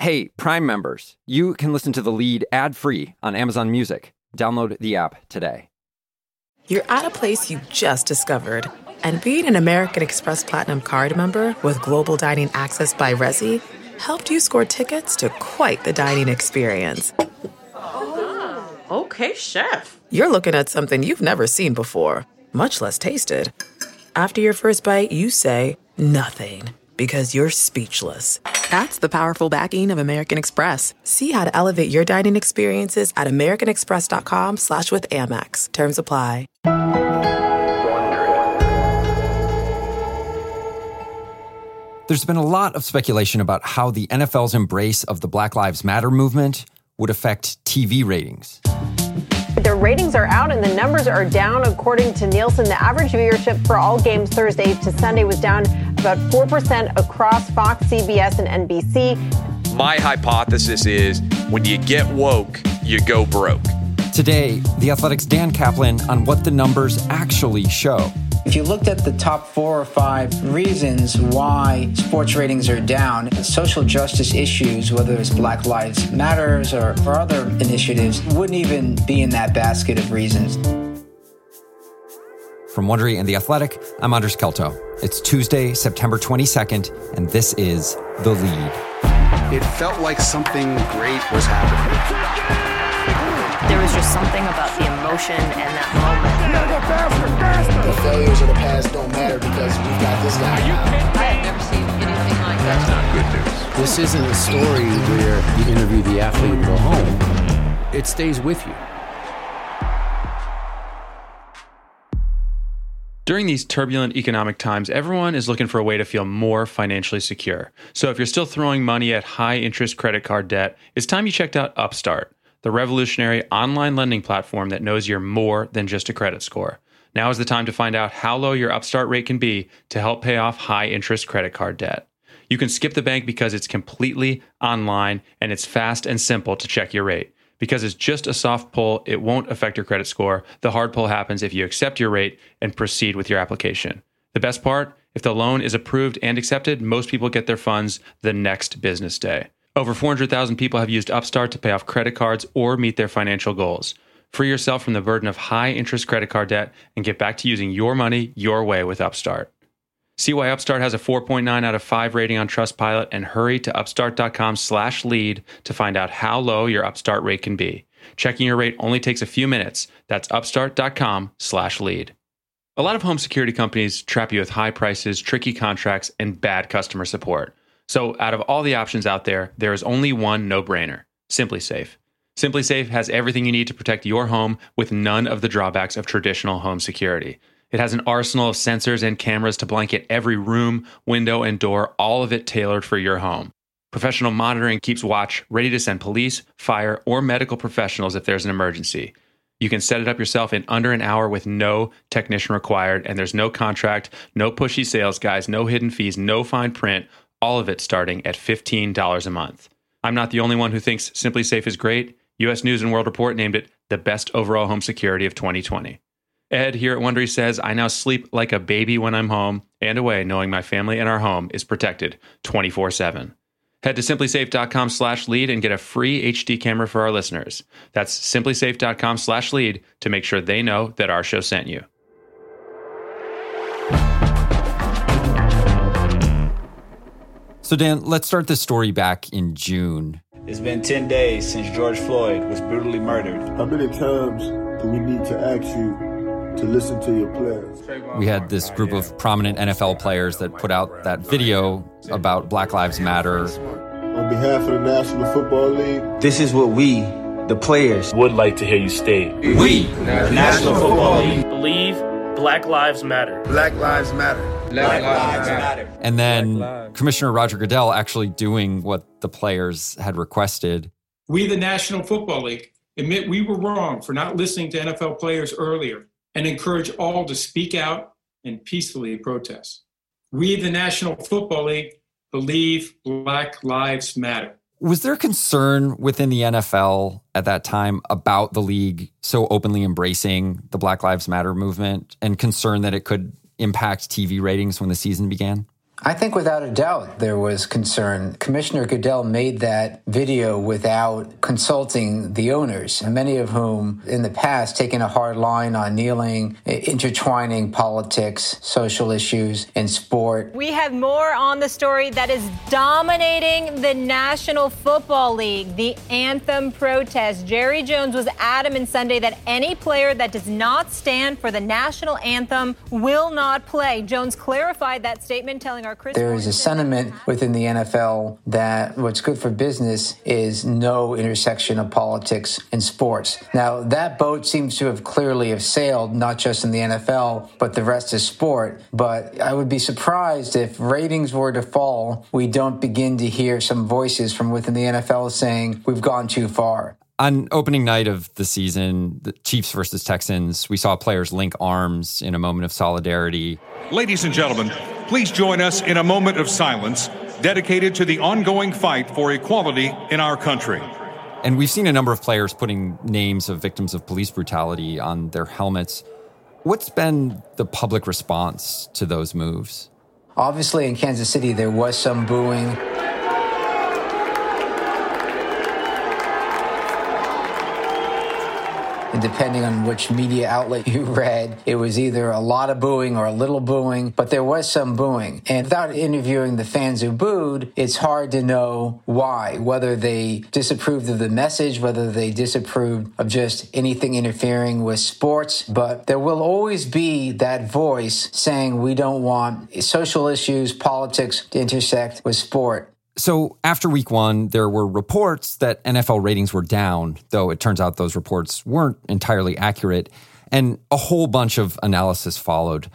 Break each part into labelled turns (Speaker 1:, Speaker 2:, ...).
Speaker 1: Hey, Prime members, you can listen to the lead ad free on Amazon Music. Download the app today.
Speaker 2: You're at a place you just discovered, and being an American Express Platinum card member with global dining access by Resy helped you score tickets to quite the dining experience.
Speaker 3: Oh, okay, chef.
Speaker 2: You're looking at something you've never seen before, much less tasted. After your first bite, you say, nothing because you're speechless. That's the powerful backing of American Express. See how to elevate your dining experiences at americanexpress.com slash with Amex. Terms apply.
Speaker 1: There's been a lot of speculation about how the NFL's embrace of the Black Lives Matter movement would affect TV ratings.
Speaker 4: The ratings are out and the numbers are down. According to Nielsen, the average viewership for all games Thursday to Sunday was down about 4% across Fox, CBS, and NBC.
Speaker 5: My hypothesis is when you get woke, you go broke.
Speaker 1: Today, The Athletic's Dan Kaplan on what the numbers actually show.
Speaker 6: If you looked at the top four or five reasons why sports ratings are down, social justice issues, whether it's Black Lives Matters or, or other initiatives, wouldn't even be in that basket of reasons.
Speaker 1: From Wondery and The Athletic, I'm Andres Kelto. It's Tuesday, September 22nd, and this is The Lead.
Speaker 7: It felt like something great was happening
Speaker 8: there was just something about the emotion and that moment.
Speaker 9: The failures of the past don't matter because we've got this guy.
Speaker 10: I have never seen anything like that.
Speaker 11: That's not good news.
Speaker 12: This isn't a story where you interview the athlete and go home. It stays with you.
Speaker 13: During these turbulent economic times, everyone is looking for a way to feel more financially secure. So if you're still throwing money at high interest credit card debt, it's time you checked out Upstart the revolutionary online lending platform that knows you're more than just a credit score. Now is the time to find out how low your upstart rate can be to help pay off high interest credit card debt. You can skip the bank because it's completely online and it's fast and simple to check your rate. Because it's just a soft pull, it won't affect your credit score. The hard pull happens if you accept your rate and proceed with your application. The best part if the loan is approved and accepted, most people get their funds the next business day. Over 400,000 people have used Upstart to pay off credit cards or meet their financial goals. Free yourself from the burden of high interest credit card debt and get back to using your money your way with Upstart. See why Upstart has a 4.9 out of 5 rating on Trustpilot and hurry to upstart.com slash lead to find out how low your Upstart rate can be. Checking your rate only takes a few minutes. That's upstart.com slash lead. A lot of home security companies trap you with high prices, tricky contracts, and bad customer support. So, out of all the options out there, there is only one no brainer SimpliSafe. SimpliSafe has everything you need to protect your home with none of the drawbacks of traditional home security. It has an arsenal of sensors and cameras to blanket every room, window, and door, all of it tailored for your home. Professional monitoring keeps watch, ready to send police, fire, or medical professionals if there's an emergency. You can set it up yourself in under an hour with no technician required, and there's no contract, no pushy sales guys, no hidden fees, no fine print all of it starting at $15 a month. I'm not the only one who thinks SimpliSafe is great. US News and World Report named it the best overall home security of 2020. Ed here at Wondery says, I now sleep like a baby when I'm home and away, knowing my family and our home is protected 24 7. Head to simplisafe.com slash lead and get a free HD camera for our listeners. That's simplisafe.com slash lead to make sure they know that our show sent you.
Speaker 1: So, Dan, let's start this story back in June.
Speaker 14: It's been 10 days since George Floyd was brutally murdered.
Speaker 15: How many times do we need to ask you to listen to your players?
Speaker 1: We had this group of prominent NFL players that put out that video about Black Lives Matter.
Speaker 15: On behalf of the National Football League,
Speaker 16: this is what we, the players,
Speaker 17: would like to hear you state.
Speaker 16: We, the National Football League,
Speaker 17: believe Black Lives Matter.
Speaker 15: Black Lives Matter.
Speaker 16: Black, Lives Matter.
Speaker 1: And then Commissioner Roger Goodell actually doing what the players had requested.
Speaker 18: We, the National Football League, admit we were wrong for not listening to NFL players earlier and encourage all to speak out and peacefully protest. We, the National Football League, believe Black Lives Matter.
Speaker 1: Was there concern within the NFL at that time about the league so openly embracing the Black Lives Matter movement and concern that it could impact TV ratings when the season began?
Speaker 6: I think without a doubt there was concern. Commissioner Goodell made that video without consulting the owners, many of whom in the past taken a hard line on kneeling, intertwining politics, social issues, and sport.
Speaker 4: We have more on the story that is dominating the National Football League, the anthem protest. Jerry Jones was adamant Sunday that any player that does not stand for the national anthem will not play. Jones clarified that statement, telling.
Speaker 6: There is a sentiment within the NFL that what's good for business is no intersection of politics and sports. Now that boat seems to have clearly have sailed, not just in the NFL, but the rest of sport. But I would be surprised if ratings were to fall, we don't begin to hear some voices from within the NFL saying we've gone too far.
Speaker 1: On opening night of the season, the Chiefs versus Texans, we saw players link arms in a moment of solidarity.
Speaker 11: Ladies and gentlemen, please join us in a moment of silence dedicated to the ongoing fight for equality in our country.
Speaker 1: And we've seen a number of players putting names of victims of police brutality on their helmets. What's been the public response to those moves?
Speaker 6: Obviously, in Kansas City, there was some booing. Depending on which media outlet you read, it was either a lot of booing or a little booing, but there was some booing. And without interviewing the fans who booed, it's hard to know why, whether they disapproved of the message, whether they disapproved of just anything interfering with sports. But there will always be that voice saying we don't want social issues, politics to intersect with sport.
Speaker 1: So after week one, there were reports that NFL ratings were down, though it turns out those reports weren't entirely accurate, and a whole bunch of analysis followed.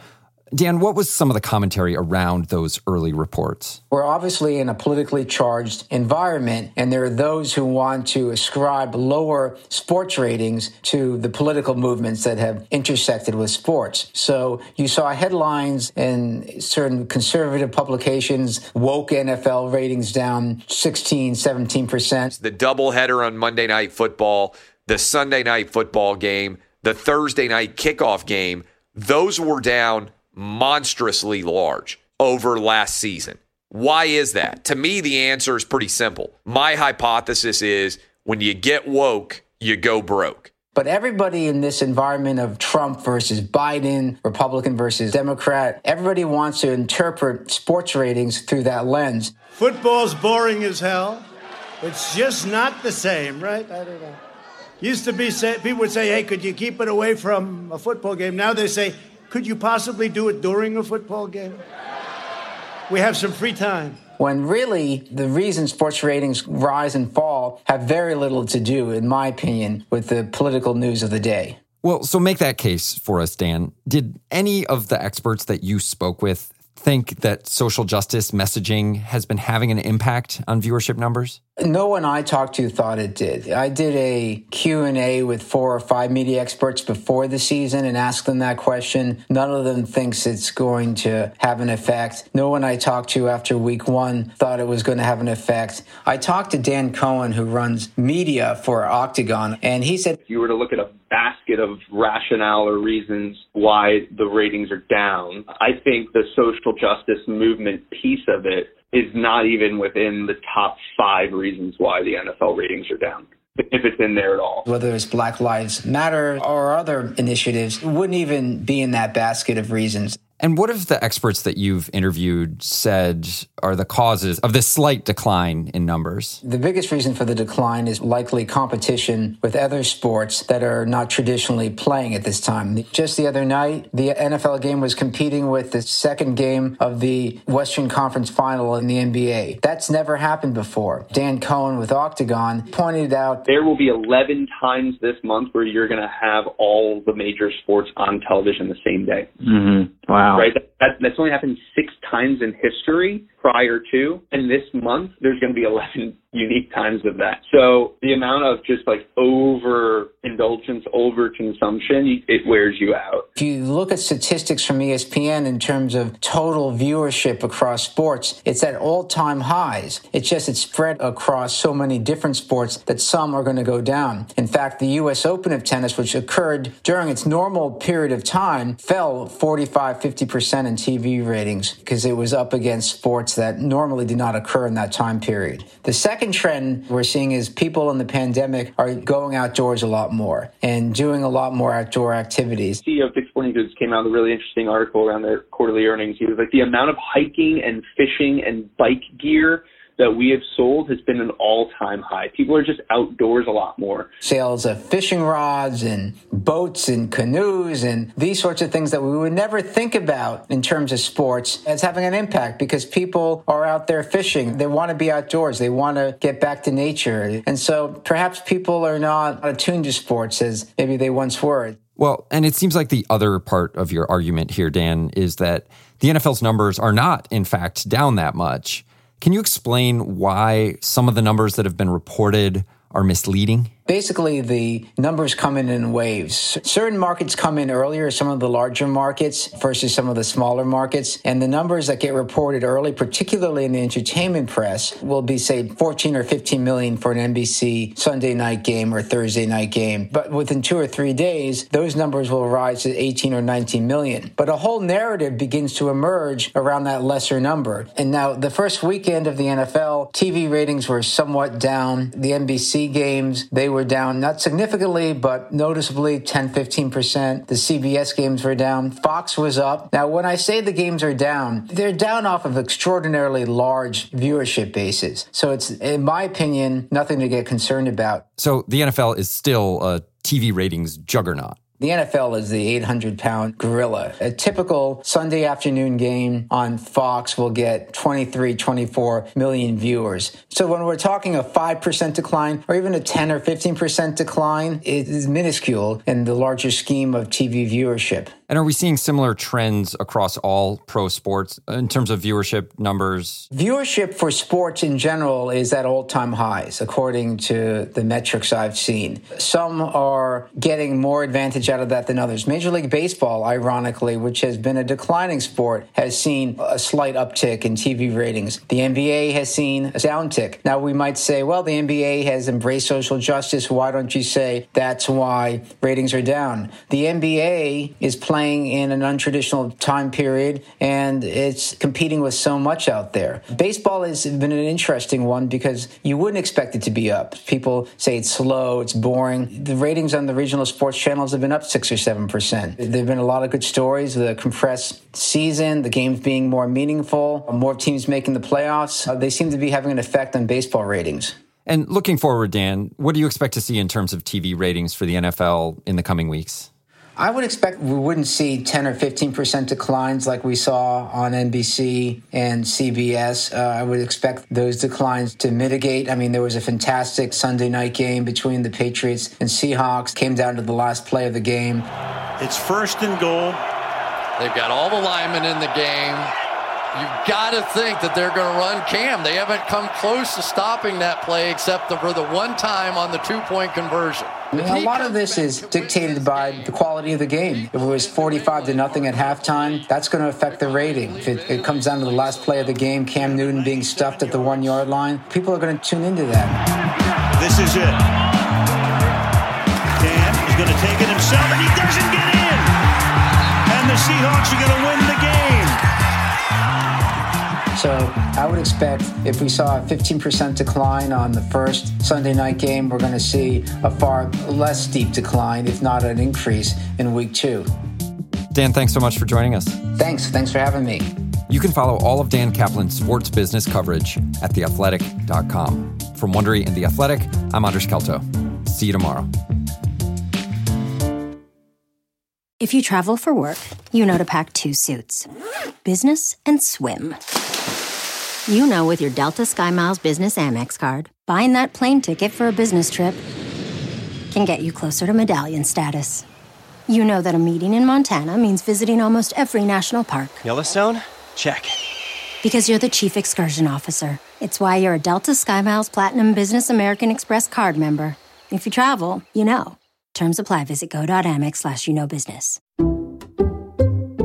Speaker 1: Dan, what was some of the commentary around those early reports?
Speaker 6: We're obviously in a politically charged environment, and there are those who want to ascribe lower sports ratings to the political movements that have intersected with sports. So you saw headlines in certain conservative publications, woke NFL ratings down 16, 17%.
Speaker 5: The doubleheader on Monday Night Football, the Sunday Night Football game, the Thursday night kickoff game, those were down monstrously large over last season. Why is that? To me, the answer is pretty simple. My hypothesis is when you get woke, you go broke.
Speaker 6: But everybody in this environment of Trump versus Biden, Republican versus Democrat, everybody wants to interpret sports ratings through that lens.
Speaker 19: Football's boring as hell. It's just not the same, right? I don't know. Used to be say, people would say, "Hey, could you keep it away from a football game?" Now they say, "Could you possibly do it during a football game?" We have some free time.
Speaker 6: When really the reason sports ratings rise and fall have very little to do, in my opinion, with the political news of the day.
Speaker 1: Well, so make that case for us, Dan. Did any of the experts that you spoke with think that social justice messaging has been having an impact on viewership numbers?
Speaker 6: No one I talked to thought it did. I did a Q&A with four or five media experts before the season and asked them that question. None of them thinks it's going to have an effect. No one I talked to after week 1 thought it was going to have an effect. I talked to Dan Cohen who runs media for Octagon and he said
Speaker 20: if you were to look at a basket of rationale or reasons why the ratings are down, I think the social justice movement piece of it is not even within the top five reasons why the NFL ratings are down. If it's in there at all.
Speaker 6: Whether it's Black Lives Matter or other initiatives, wouldn't even be in that basket of reasons.
Speaker 1: And what have the experts that you've interviewed said are the causes of this slight decline in numbers?
Speaker 6: The biggest reason for the decline is likely competition with other sports that are not traditionally playing at this time. Just the other night, the NFL game was competing with the second game of the Western Conference final in the NBA. That's never happened before. Dan Cohen with Octagon pointed out
Speaker 20: there will be 11 times this month where you're going to have all the major sports on television the same day.
Speaker 21: Mm-hmm. Wow.
Speaker 20: Right? That, that's only happened six times in history. Prior to. And this month, there's going to be 11 unique times of that. So the amount of just like over indulgence, over consumption, it wears you out.
Speaker 6: If you look at statistics from ESPN in terms of total viewership across sports, it's at all time highs. It's just it's spread across so many different sports that some are going to go down. In fact, the U.S. Open of tennis, which occurred during its normal period of time, fell 45, 50% in TV ratings because it was up against sports that normally did not occur in that time period. The second trend we're seeing is people in the pandemic are going outdoors a lot more and doing a lot more outdoor activities.
Speaker 20: CEO of Dick's Sporting Goods came out with a really interesting article around their quarterly earnings. He was like, the amount of hiking and fishing and bike gear that we have sold has been an all-time high. People are just outdoors a lot more.
Speaker 6: Sales of fishing rods and boats and canoes and these sorts of things that we would never think about in terms of sports as having an impact because people are out there fishing. They want to be outdoors. They want to get back to nature. And so perhaps people are not attuned to sports as maybe they once were.
Speaker 1: Well, and it seems like the other part of your argument here, Dan, is that the NFL's numbers are not, in fact, down that much. Can you explain why some of the numbers that have been reported are misleading?
Speaker 6: Basically, the numbers come in in waves. Certain markets come in earlier, some of the larger markets versus some of the smaller markets. And the numbers that get reported early, particularly in the entertainment press, will be, say, 14 or 15 million for an NBC Sunday night game or Thursday night game. But within two or three days, those numbers will rise to 18 or 19 million. But a whole narrative begins to emerge around that lesser number. And now, the first weekend of the NFL, TV ratings were somewhat down. The NBC games, they were down, not significantly, but noticeably 10, 15%. The CBS games were down. Fox was up. Now, when I say the games are down, they're down off of extraordinarily large viewership bases. So it's, in my opinion, nothing to get concerned about.
Speaker 1: So the NFL is still a TV ratings juggernaut.
Speaker 6: The NFL is the 800 pound gorilla. A typical Sunday afternoon game on Fox will get 23, 24 million viewers. So when we're talking a 5% decline or even a 10 or 15% decline, it is minuscule in the larger scheme of TV viewership.
Speaker 1: And are we seeing similar trends across all pro sports in terms of viewership numbers?
Speaker 6: Viewership for sports in general is at all time highs, according to the metrics I've seen. Some are getting more advantage out of that than others. Major League Baseball, ironically, which has been a declining sport, has seen a slight uptick in TV ratings. The NBA has seen a downtick. Now, we might say, well, the NBA has embraced social justice. Why don't you say that's why ratings are down? The NBA is playing playing in an untraditional time period and it's competing with so much out there. Baseball has been an interesting one because you wouldn't expect it to be up. People say it's slow, it's boring. The ratings on the regional sports channels have been up six or seven percent. There have been a lot of good stories. The compressed season, the games being more meaningful, more teams making the playoffs. Uh, they seem to be having an effect on baseball ratings.
Speaker 1: And looking forward, Dan, what do you expect to see in terms of TV ratings for the NFL in the coming weeks?
Speaker 6: I would expect we wouldn't see 10 or 15% declines like we saw on NBC and CBS. Uh, I would expect those declines to mitigate. I mean, there was a fantastic Sunday night game between the Patriots and Seahawks, came down to the last play of the game.
Speaker 21: It's first and goal.
Speaker 22: They've got all the linemen in the game. You've got to think that they're going to run Cam. They haven't come close to stopping that play except for the one time on the two point conversion.
Speaker 6: I mean, a lot of this is dictated by the quality of the game. If it was 45 to nothing at halftime, that's going to affect the rating. If it, it comes down to the last play of the game, Cam Newton being stuffed at the one yard line, people are going to tune into that.
Speaker 21: This is it. Cam is going to take it himself, and he doesn't get in. And the Seahawks are going to win the.
Speaker 6: So I would expect if we saw a 15% decline on the first Sunday night game, we're going to see a far less steep decline, if not an increase, in week two.
Speaker 1: Dan, thanks so much for joining us.
Speaker 6: Thanks. Thanks for having me.
Speaker 1: You can follow all of Dan Kaplan's sports business coverage at theathletic.com. From Wondery and The Athletic, I'm Andres Kelto. See you tomorrow.
Speaker 23: If you travel for work, you know to pack two suits business and swim. You know, with your Delta SkyMiles Business Amex card, buying that plane ticket for a business trip can get you closer to medallion status. You know that a meeting in Montana means visiting almost every national park.
Speaker 24: Yellowstone? Check.
Speaker 23: Because you're the chief excursion officer. It's why you're a Delta SkyMiles Platinum Business American Express card member. If you travel, you know. Terms apply. Visit go.amex slash you know business.